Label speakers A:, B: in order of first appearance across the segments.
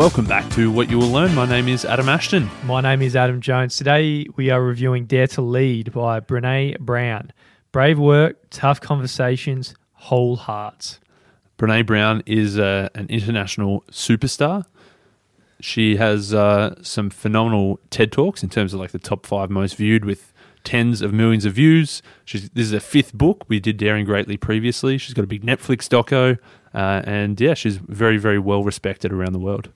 A: Welcome back to What You Will Learn. My name is Adam Ashton.
B: My name is Adam Jones. Today we are reviewing Dare to Lead by Brene Brown. Brave work, tough conversations, whole hearts.
A: Brene Brown is uh, an international superstar. She has uh, some phenomenal TED Talks in terms of like the top five most viewed with tens of millions of views. She's, this is a fifth book. We did Daring Greatly previously. She's got a big Netflix doco. Uh, and yeah, she's very, very well respected around the world.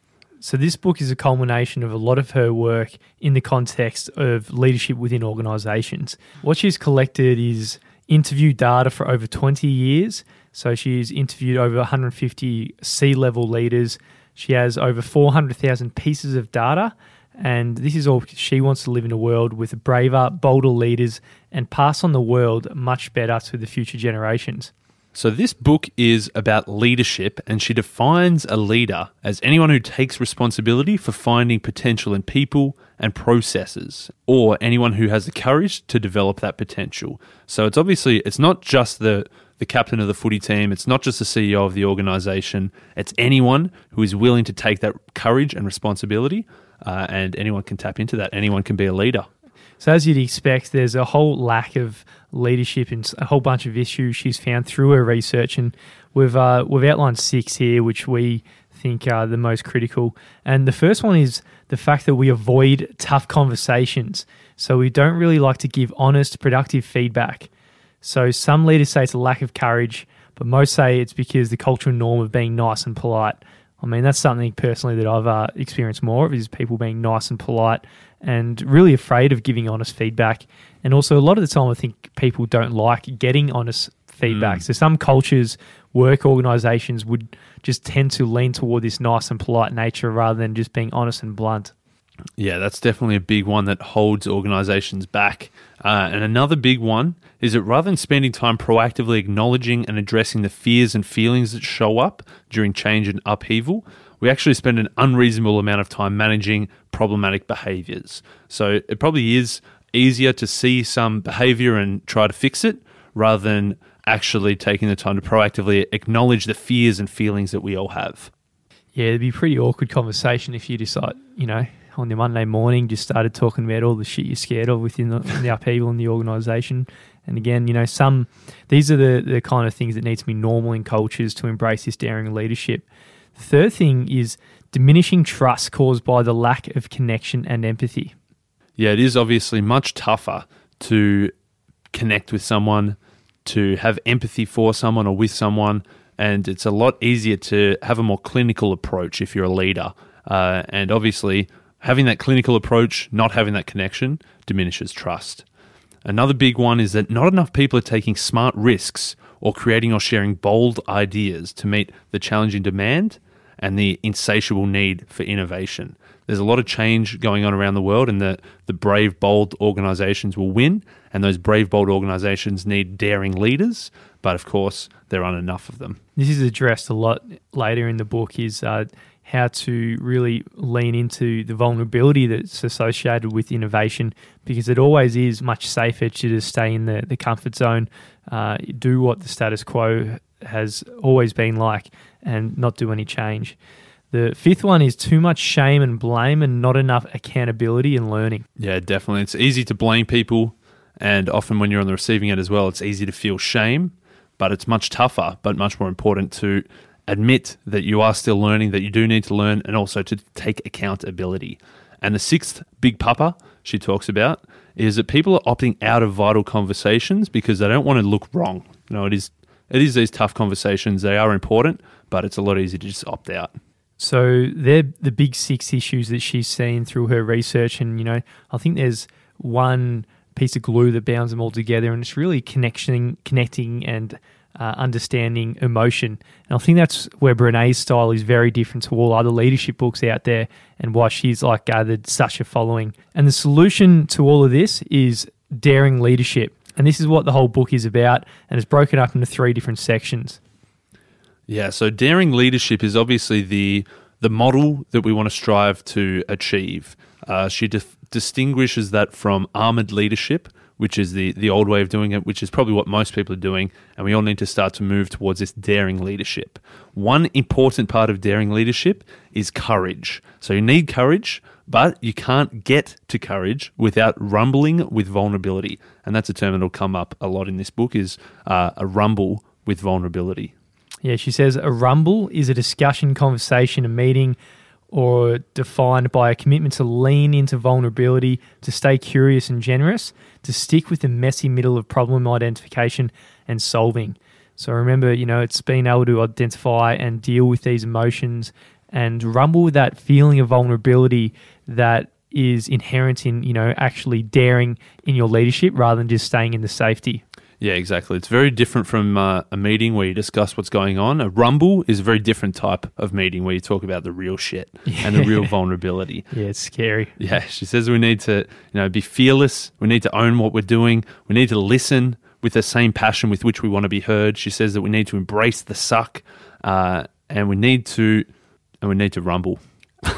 B: So, this book is a culmination of a lot of her work in the context of leadership within organizations. What she's collected is interview data for over 20 years. So, she's interviewed over 150 C level leaders. She has over 400,000 pieces of data. And this is all she wants to live in a world with braver, bolder leaders and pass on the world much better to the future generations.
A: So, this book is about leadership, and she defines a leader as anyone who takes responsibility for finding potential in people and processes, or anyone who has the courage to develop that potential. So, it's obviously it's not just the the captain of the footy team, it's not just the CEO of the organization, it's anyone who is willing to take that courage and responsibility, uh, and anyone can tap into that. Anyone can be a leader.
B: So, as you'd expect, there's a whole lack of leadership and a whole bunch of issues she's found through her research, and we've uh, we've outlined six here, which we think are the most critical. And the first one is the fact that we avoid tough conversations. So we don't really like to give honest, productive feedback. So some leaders say it's a lack of courage, but most say it's because the cultural norm of being nice and polite. I mean, that's something personally that I've uh, experienced more of is people being nice and polite and really afraid of giving honest feedback. And also, a lot of the time, I think people don't like getting honest feedback. Mm. So, some cultures, work organizations would just tend to lean toward this nice and polite nature rather than just being honest and blunt.
A: Yeah, that's definitely a big one that holds organizations back. Uh, and another big one is that rather than spending time proactively acknowledging and addressing the fears and feelings that show up during change and upheaval, we actually spend an unreasonable amount of time managing problematic behaviors. So it probably is easier to see some behavior and try to fix it rather than actually taking the time to proactively acknowledge the fears and feelings that we all have.
B: Yeah, it'd be a pretty awkward conversation if you decide, you know, on the Monday morning just started talking about all the shit you're scared of within the, the upheaval in the organisation. And again, you know, some these are the, the kind of things that need to be normal in cultures to embrace this daring leadership. The third thing is diminishing trust caused by the lack of connection and empathy.
A: Yeah, it is obviously much tougher to connect with someone, to have empathy for someone or with someone, and it's a lot easier to have a more clinical approach if you're a leader. Uh, and obviously, having that clinical approach, not having that connection, diminishes trust. Another big one is that not enough people are taking smart risks or creating or sharing bold ideas to meet the challenging demand and the insatiable need for innovation. There's a lot of change going on around the world, and the, the brave, bold organizations will win. And those brave, bold organizations need daring leaders, but of course, there aren't enough of them.
B: This is addressed a lot later in the book. Is uh, how to really lean into the vulnerability that's associated with innovation because it always is much safer to just stay in the, the comfort zone, uh, do what the status quo has always been like, and not do any change. The fifth one is too much shame and blame and not enough accountability and learning.
A: Yeah, definitely. It's easy to blame people, and often when you're on the receiving end as well, it's easy to feel shame, but it's much tougher, but much more important to admit that you are still learning, that you do need to learn, and also to take accountability. And the sixth big papa she talks about is that people are opting out of vital conversations because they don't want to look wrong. You know, it is it is these tough conversations. They are important, but it's a lot easier to just opt out.
B: So they're the big six issues that she's seen through her research, and you know, I think there's one piece of glue that bounds them all together, and it's really connecting, connecting, and uh, understanding emotion. And I think that's where Brene's style is very different to all other leadership books out there and why she's like gathered such a following. And the solution to all of this is daring leadership. And this is what the whole book is about and it's broken up into three different sections.
A: Yeah, so daring leadership is obviously the the model that we want to strive to achieve. Uh, she dif- distinguishes that from armored leadership, which is the, the old way of doing it, which is probably what most people are doing. And we all need to start to move towards this daring leadership. One important part of daring leadership is courage. So you need courage, but you can't get to courage without rumbling with vulnerability. And that's a term that'll come up a lot in this book is uh, a rumble with vulnerability.
B: Yeah, she says a rumble is a discussion, conversation, a meeting, or defined by a commitment to lean into vulnerability, to stay curious and generous, to stick with the messy middle of problem identification and solving. So remember, you know, it's being able to identify and deal with these emotions and rumble with that feeling of vulnerability that is inherent in, you know, actually daring in your leadership rather than just staying in the safety.
A: Yeah, exactly. It's very different from uh, a meeting where you discuss what's going on. A rumble is a very different type of meeting where you talk about the real shit yeah. and the real vulnerability.
B: Yeah, it's scary.
A: Yeah, she says we need to, you know, be fearless. We need to own what we're doing. We need to listen with the same passion with which we want to be heard. She says that we need to embrace the suck, uh, and we need to, and we need to rumble.
B: you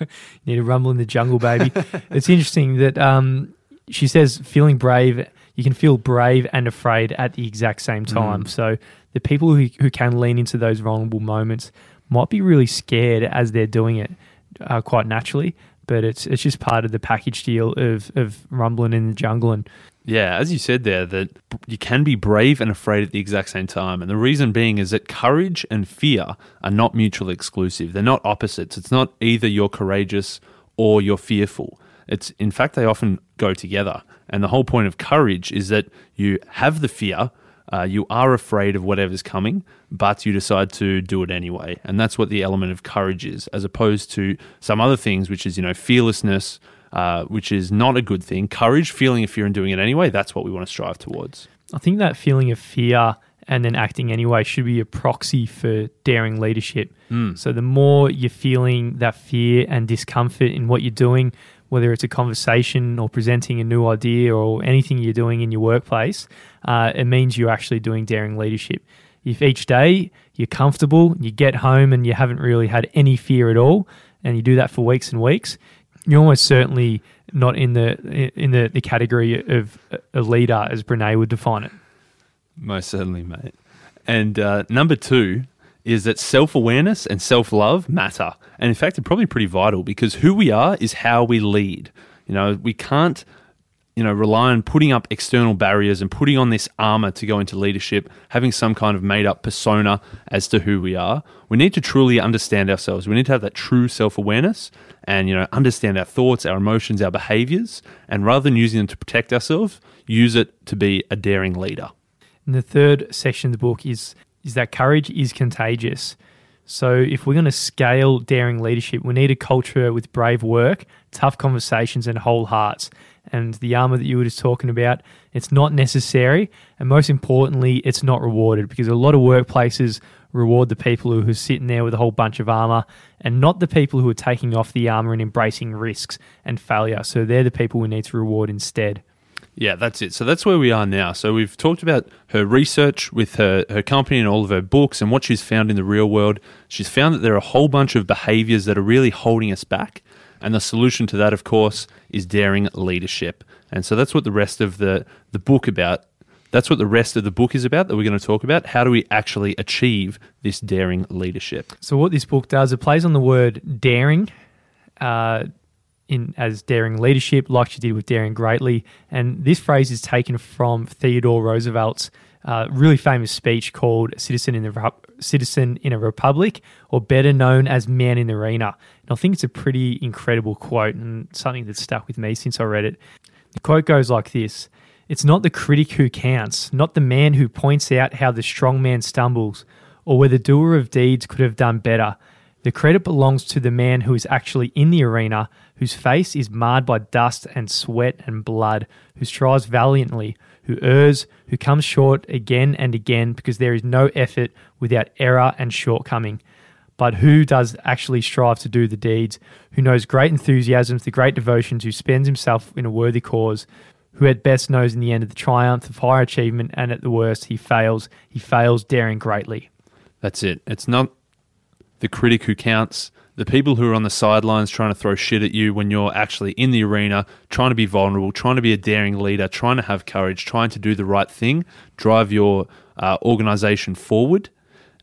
B: need to rumble in the jungle, baby. it's interesting that um, she says feeling brave you can feel brave and afraid at the exact same mm. time. Mm. So the people who, who can lean into those vulnerable moments might be really scared as they're doing it uh, quite naturally, but it's it's just part of the package deal of of rumbling in the jungle and.
A: Yeah, as you said there, that you can be brave and afraid at the exact same time. And the reason being is that courage and fear are not mutually exclusive. They're not opposites. It's not either you're courageous or you're fearful. It's in fact they often go together. And the whole point of courage is that you have the fear, uh, you are afraid of whatever's coming, but you decide to do it anyway. And that's what the element of courage is, as opposed to some other things, which is, you know, fearlessness, uh, which is not a good thing. Courage, feeling a fear and doing it anyway, that's what we want to strive towards.
B: I think that feeling of fear and then acting anyway should be a proxy for daring leadership. Mm. So the more you're feeling that fear and discomfort in what you're doing, whether it's a conversation or presenting a new idea or anything you're doing in your workplace, uh, it means you're actually doing daring leadership. If each day you're comfortable, you get home and you haven't really had any fear at all, and you do that for weeks and weeks, you're almost certainly not in the in the, the category of a leader as Brene would define it.
A: Most certainly, mate. And uh, number two, is that self awareness and self love matter. And in fact, they're probably pretty vital because who we are is how we lead. You know, we can't, you know, rely on putting up external barriers and putting on this armor to go into leadership, having some kind of made up persona as to who we are. We need to truly understand ourselves. We need to have that true self awareness and, you know, understand our thoughts, our emotions, our behaviors. And rather than using them to protect ourselves, use it to be a daring leader.
B: And the third section of the book is is that courage is contagious. So, if we're going to scale daring leadership, we need a culture with brave work, tough conversations, and whole hearts. And the armor that you were just talking about, it's not necessary. And most importantly, it's not rewarded because a lot of workplaces reward the people who are sitting there with a whole bunch of armor and not the people who are taking off the armor and embracing risks and failure. So, they're the people we need to reward instead.
A: Yeah, that's it. So that's where we are now. So we've talked about her research with her, her company and all of her books and what she's found in the real world. She's found that there are a whole bunch of behaviors that are really holding us back. And the solution to that, of course, is daring leadership. And so that's what the rest of the, the book about. That's what the rest of the book is about that we're going to talk about. How do we actually achieve this daring leadership?
B: So what this book does, it plays on the word daring. Uh, in as daring leadership, like she did with Daring Greatly. And this phrase is taken from Theodore Roosevelt's uh, really famous speech called "Citizen in the Citizen in a Republic," or better known as "Man in the Arena." And I think it's a pretty incredible quote and something that's stuck with me since I read it. The quote goes like this. It's not the critic who counts, not the man who points out how the strong man stumbles, or where the doer of deeds could have done better. The credit belongs to the man who is actually in the arena, whose face is marred by dust and sweat and blood, who strives valiantly, who errs, who comes short again and again because there is no effort without error and shortcoming. But who does actually strive to do the deeds, who knows great enthusiasms, the great devotions, who spends himself in a worthy cause, who at best knows in the end of the triumph of higher achievement, and at the worst he fails, he fails daring greatly.
A: That's it. It's not the critic who counts, the people who are on the sidelines trying to throw shit at you when you're actually in the arena, trying to be vulnerable, trying to be a daring leader, trying to have courage, trying to do the right thing, drive your uh, organization forward.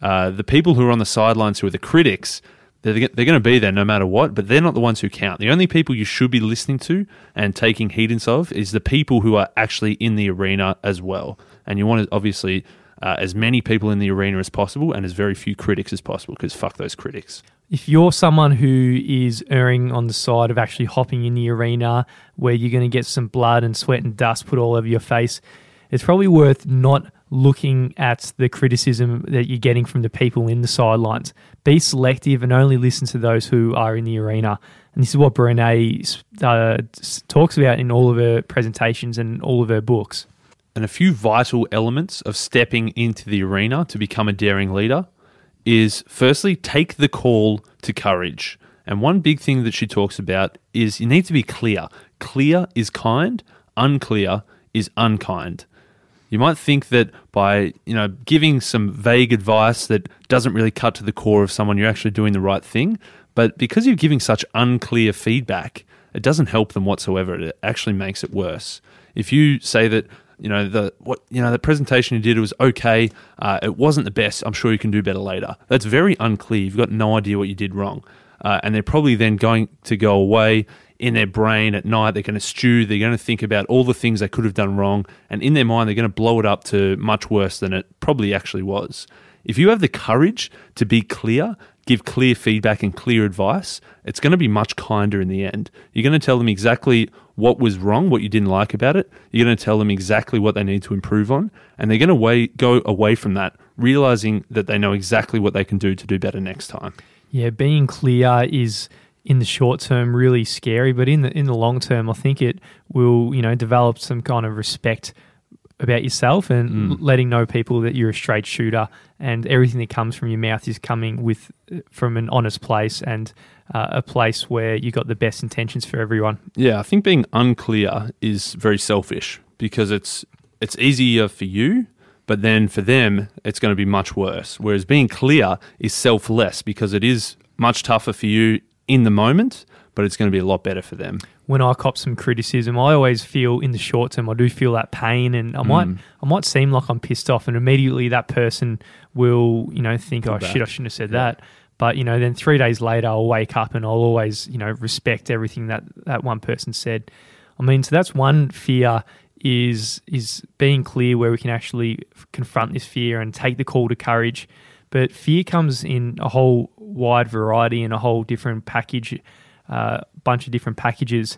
A: Uh, the people who are on the sidelines who are the critics, they're, they're going to be there no matter what, but they're not the ones who count. The only people you should be listening to and taking heedance of is the people who are actually in the arena as well. And you want to obviously uh, as many people in the arena as possible and as very few critics as possible because fuck those critics
B: if you're someone who is erring on the side of actually hopping in the arena where you're going to get some blood and sweat and dust put all over your face, it's probably worth not looking at the criticism that you're getting from the people in the sidelines. Be selective and only listen to those who are in the arena. And this is what Brene uh, talks about in all of her presentations and all of her books.
A: And a few vital elements of stepping into the arena to become a daring leader is firstly take the call to courage. And one big thing that she talks about is you need to be clear. Clear is kind, unclear is unkind. You might think that by, you know, giving some vague advice that doesn't really cut to the core of someone you're actually doing the right thing, but because you're giving such unclear feedback, it doesn't help them whatsoever. It actually makes it worse. If you say that you know the what you know the presentation you did was okay. Uh, it wasn't the best. I'm sure you can do better later. That's very unclear. You've got no idea what you did wrong, uh, and they're probably then going to go away in their brain at night. They're going to stew. They're going to think about all the things they could have done wrong, and in their mind they're going to blow it up to much worse than it probably actually was. If you have the courage to be clear give clear feedback and clear advice, it's going to be much kinder in the end. You're going to tell them exactly what was wrong, what you didn't like about it. You're going to tell them exactly what they need to improve on, and they're going to way, go away from that realizing that they know exactly what they can do to do better next time.
B: Yeah, being clear is in the short term really scary, but in the in the long term, I think it will you know develop some kind of respect about yourself and mm. letting know people that you're a straight shooter and everything that comes from your mouth is coming with from an honest place and uh, a place where you got the best intentions for everyone.
A: Yeah, I think being unclear is very selfish because it's it's easier for you, but then for them it's going to be much worse. Whereas being clear is selfless because it is much tougher for you in the moment, but it's going to be a lot better for them
B: when I cop some criticism, I always feel in the short term I do feel that pain, and I might mm. I might seem like I'm pissed off, and immediately that person will you know think, oh shit, I shouldn't have said yeah. that. But you know, then three days later, I'll wake up and I'll always you know respect everything that that one person said. I mean, so that's one fear is is being clear where we can actually confront this fear and take the call to courage. But fear comes in a whole wide variety and a whole different package uh, bunch of different packages.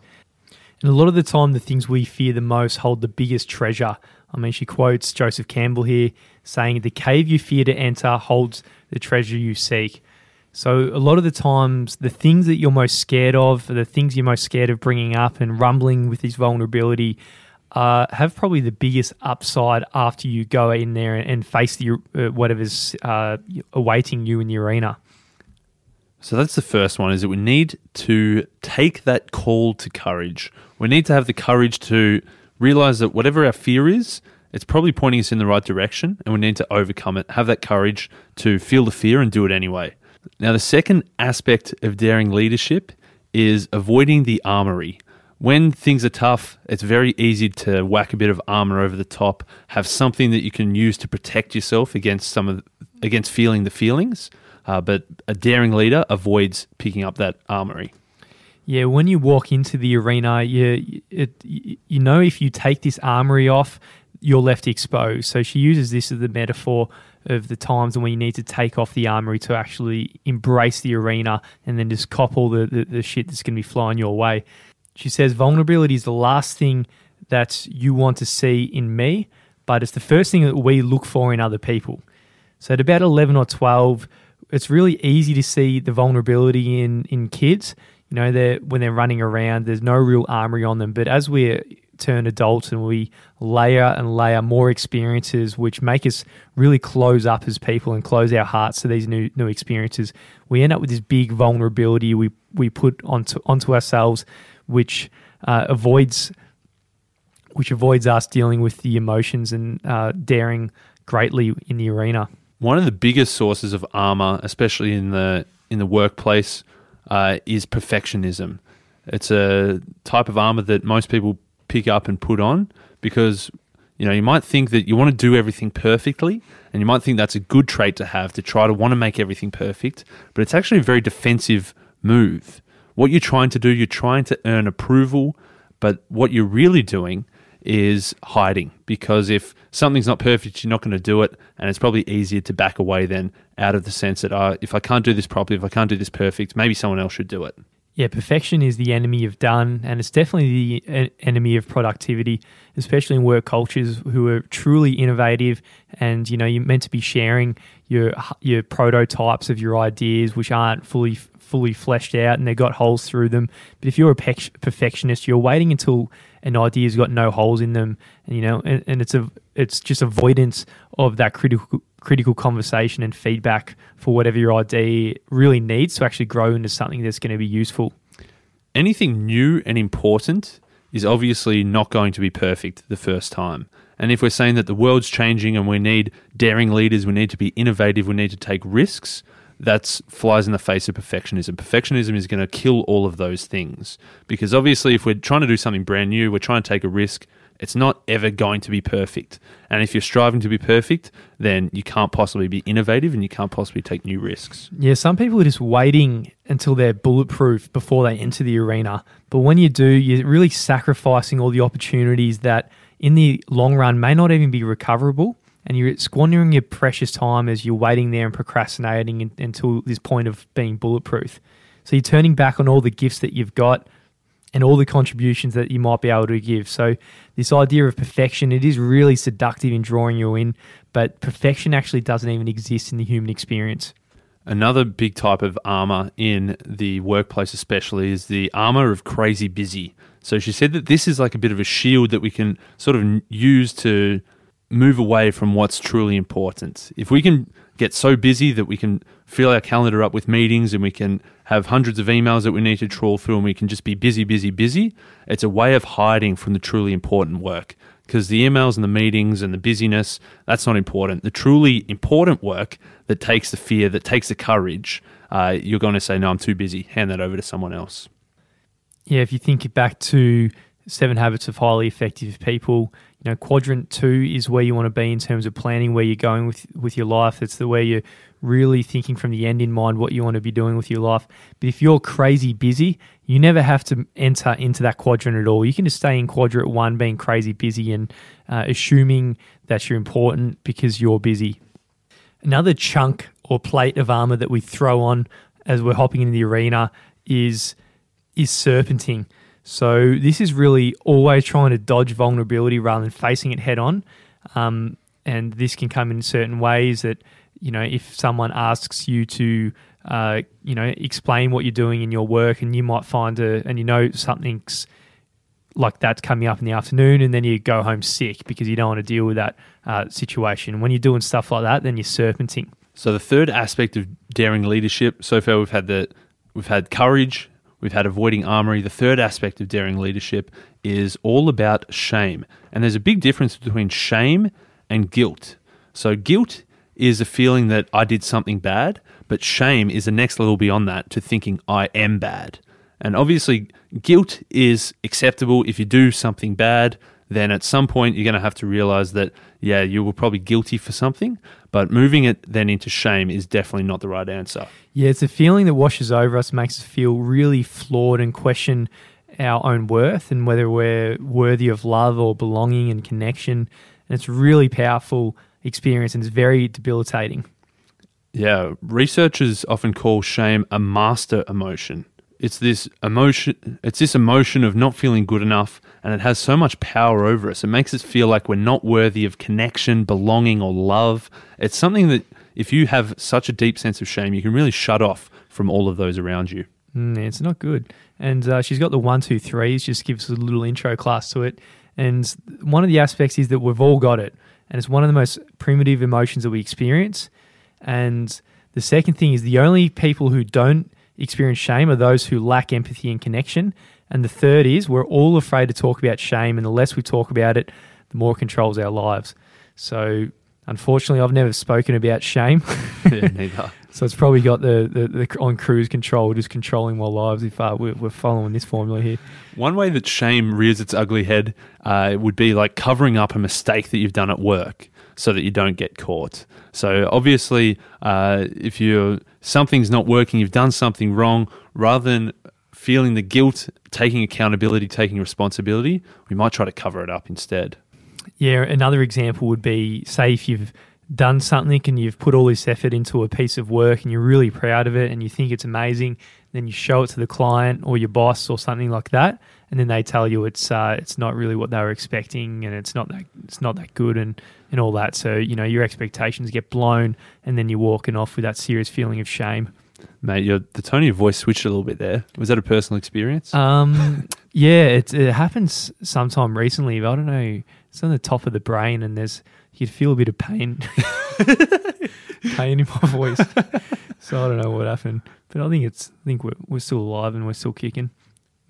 B: And a lot of the time, the things we fear the most hold the biggest treasure. I mean, she quotes Joseph Campbell here saying, The cave you fear to enter holds the treasure you seek. So, a lot of the times, the things that you're most scared of, the things you're most scared of bringing up and rumbling with this vulnerability, uh, have probably the biggest upside after you go in there and face the uh, whatever's uh, awaiting you in the arena.
A: So that's the first one is that we need to take that call to courage. We need to have the courage to realize that whatever our fear is, it's probably pointing us in the right direction and we need to overcome it. Have that courage to feel the fear and do it anyway. Now, the second aspect of daring leadership is avoiding the armory. When things are tough, it's very easy to whack a bit of armor over the top, have something that you can use to protect yourself against some of against feeling the feelings. Uh, but a daring leader avoids picking up that armory.
B: Yeah, when you walk into the arena, you it, you know if you take this armory off, you're left exposed. So she uses this as the metaphor of the times when you need to take off the armory to actually embrace the arena and then just cop all the, the, the shit that's going to be flying your way. She says vulnerability is the last thing that you want to see in me, but it's the first thing that we look for in other people. So at about 11 or 12, it's really easy to see the vulnerability in in kids. You know, they're, when they're running around, there's no real armory on them. But as we turn adult and we layer and layer more experiences, which make us really close up as people and close our hearts to these new new experiences, we end up with this big vulnerability we we put onto onto ourselves, which uh, avoids which avoids us dealing with the emotions and uh, daring greatly in the arena
A: one of the biggest sources of armor, especially in the in the workplace, uh, is perfectionism. It's a type of armor that most people pick up and put on because you know you might think that you want to do everything perfectly, and you might think that's a good trait to have to try to want to make everything perfect, but it's actually a very defensive move. What you're trying to do, you're trying to earn approval, but what you're really doing is hiding because if something's not perfect, you're not going to do it, and it's probably easier to back away than out of the sense that uh, if I can't do this properly, if I can't do this perfect, maybe someone else should do it.
B: Yeah, perfection is the enemy of done, and it's definitely the enemy of productivity, especially in work cultures who are truly innovative. And you know, you're meant to be sharing your your prototypes of your ideas, which aren't fully fully fleshed out and they've got holes through them. But if you're a perfectionist, you're waiting until an idea's got no holes in them, and you know, and, and it's a it's just avoidance of that critical critical conversation and feedback for whatever your idea really needs to actually grow into something that's going to be useful.
A: Anything new and important is obviously not going to be perfect the first time. And if we're saying that the world's changing and we need daring leaders, we need to be innovative, we need to take risks, that flies in the face of perfectionism. Perfectionism is going to kill all of those things because obviously, if we're trying to do something brand new, we're trying to take a risk, it's not ever going to be perfect. And if you're striving to be perfect, then you can't possibly be innovative and you can't possibly take new risks.
B: Yeah, some people are just waiting until they're bulletproof before they enter the arena. But when you do, you're really sacrificing all the opportunities that in the long run may not even be recoverable. And you're squandering your precious time as you're waiting there and procrastinating until this point of being bulletproof. So you're turning back on all the gifts that you've got and all the contributions that you might be able to give. So this idea of perfection, it is really seductive in drawing you in, but perfection actually doesn't even exist in the human experience.
A: Another big type of armor in the workplace, especially, is the armor of crazy busy. So she said that this is like a bit of a shield that we can sort of use to move away from what's truly important. If we can get so busy that we can fill our calendar up with meetings and we can have hundreds of emails that we need to trawl through and we can just be busy, busy, busy, it's a way of hiding from the truly important work. Because the emails and the meetings and the busyness, that's not important. The truly important work that takes the fear, that takes the courage, uh, you're going to say, no, I'm too busy. Hand that over to someone else.
B: Yeah, if you think back to Seven Habits of Highly Effective People, you know, quadrant two is where you want to be in terms of planning where you're going with with your life. It's the way you're really thinking from the end in mind what you want to be doing with your life. But if you're crazy busy, you never have to enter into that quadrant at all. You can just stay in quadrant one, being crazy busy and uh, assuming that you're important because you're busy. Another chunk or plate of armor that we throw on as we're hopping into the arena is is serpenting. So this is really always trying to dodge vulnerability rather than facing it head on. Um, and this can come in certain ways that you know if someone asks you to uh, you know explain what you're doing in your work, and you might find a and you know something's like that's coming up in the afternoon, and then you go home sick because you don't want to deal with that uh, situation. When you're doing stuff like that, then you're serpenting.
A: So the third aspect of daring leadership so far we've had the we've had courage, We've had avoiding armory. The third aspect of daring leadership is all about shame. And there's a big difference between shame and guilt. So, guilt is a feeling that I did something bad, but shame is the next level beyond that to thinking I am bad. And obviously, guilt is acceptable if you do something bad, then at some point you're going to have to realize that, yeah, you were probably guilty for something, but moving it then into shame is definitely not the right answer.
B: Yeah, it's a feeling that washes over us, makes us feel really flawed and question our own worth and whether we're worthy of love or belonging and connection. And it's really powerful experience and it's very debilitating.
A: Yeah, researchers often call shame a master emotion it's this emotion it's this emotion of not feeling good enough and it has so much power over us. It makes us feel like we're not worthy of connection belonging or love. It's something that if you have such a deep sense of shame you can really shut off from all of those around you.
B: Mm, it's not good. And uh, she's got the one two threes just gives a little intro class to it. And one of the aspects is that we've all got it. And it's one of the most primitive emotions that we experience. And the second thing is the only people who don't experience shame are those who lack empathy and connection. And the third is we're all afraid to talk about shame, and the less we talk about it, the more it controls our lives. So Unfortunately, I've never spoken about shame.
A: yeah, neither.
B: So it's probably got the, the, the on cruise control, just controlling my lives if uh, we're, we're following this formula here.
A: One way that shame rears its ugly head uh, would be like covering up a mistake that you've done at work so that you don't get caught. So obviously, uh, if you something's not working, you've done something wrong, rather than feeling the guilt, taking accountability, taking responsibility, we might try to cover it up instead.
B: Yeah, another example would be say if you've done something and you've put all this effort into a piece of work and you're really proud of it and you think it's amazing, then you show it to the client or your boss or something like that, and then they tell you it's uh, it's not really what they were expecting and it's not that it's not that good and and all that. So you know your expectations get blown, and then you're walking off with that serious feeling of shame.
A: Mate, your, the tone of your voice switched a little bit there. Was that a personal experience?
B: Um, yeah, it, it happens sometime recently, but I don't know. It's on the top of the brain, and there's you'd feel a bit of pain, pain in my voice. so I don't know what happened, but I think it's I think we're we're still alive and we're still kicking.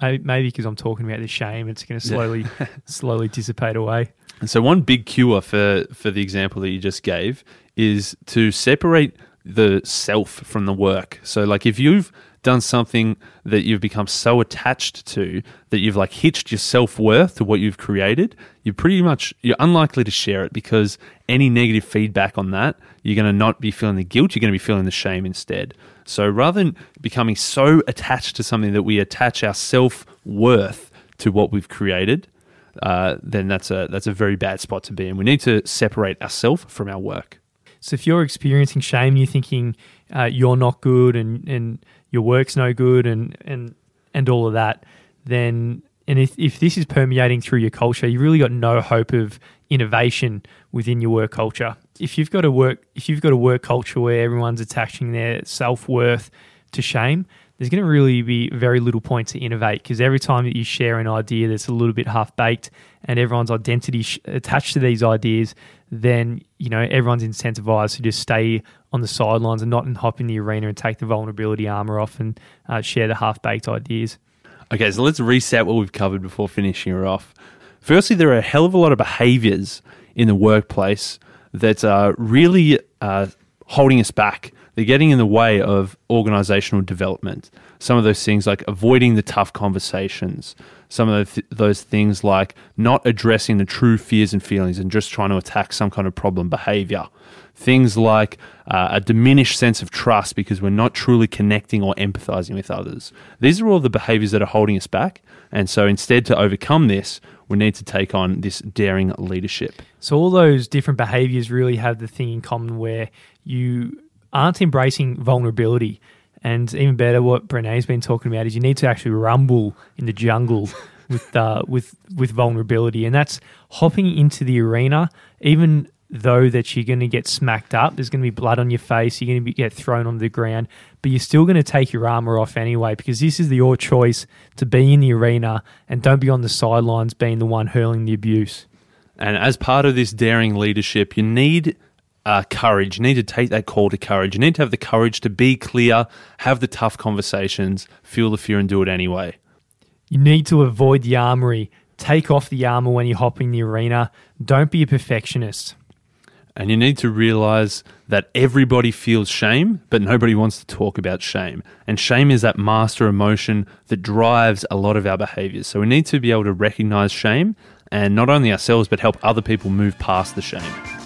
B: Maybe maybe because I'm talking about the shame, it's going to slowly slowly dissipate away.
A: And so one big cure for for the example that you just gave is to separate the self from the work. So like if you've done something that you've become so attached to that you've like hitched your self-worth to what you've created, you're pretty much you're unlikely to share it because any negative feedback on that, you're going to not be feeling the guilt, you're going to be feeling the shame instead. So rather than becoming so attached to something that we attach our self-worth to what we've created, uh, then that's a that's a very bad spot to be in. We need to separate ourselves from our work.
B: So if you're experiencing shame, you're thinking uh, you're not good and, and your work's no good and, and and all of that, then and if, if this is permeating through your culture, you've really got no hope of innovation within your work culture. If you've got a work if you've got a work culture where everyone's attaching their self worth to shame, there's going to really be very little point to innovate because every time that you share an idea that's a little bit half baked and everyone's identity sh- attached to these ideas, then you know everyone's incentivized to just stay on the sidelines and not hop in the arena and take the vulnerability armor off and uh, share the half baked ideas.
A: Okay, so let's reset what we've covered before finishing her off. Firstly, there are a hell of a lot of behaviors in the workplace that are really uh, holding us back. They're getting in the way of organizational development. Some of those things like avoiding the tough conversations, some of th- those things like not addressing the true fears and feelings and just trying to attack some kind of problem behavior. Things like uh, a diminished sense of trust because we're not truly connecting or empathizing with others. These are all the behaviors that are holding us back. And so instead, to overcome this, we need to take on this daring leadership.
B: So, all those different behaviors really have the thing in common where you aren't embracing vulnerability. And even better, what Brene's been talking about is you need to actually rumble in the jungle with uh, with with vulnerability, and that's hopping into the arena, even though that you're going to get smacked up. There's going to be blood on your face. You're going to be, get thrown on the ground, but you're still going to take your armor off anyway because this is your choice to be in the arena and don't be on the sidelines being the one hurling the abuse.
A: And as part of this daring leadership, you need uh, courage. You need to take that call to courage. You need to have the courage to be clear, have the tough conversations, feel the fear, and do it anyway.
B: You need to avoid the armory. Take off the armor when you're hopping the arena. Don't be a perfectionist.
A: And you need to realize that everybody feels shame, but nobody wants to talk about shame. And shame is that master emotion that drives a lot of our behaviors. So we need to be able to recognize shame and not only ourselves, but help other people move past the shame.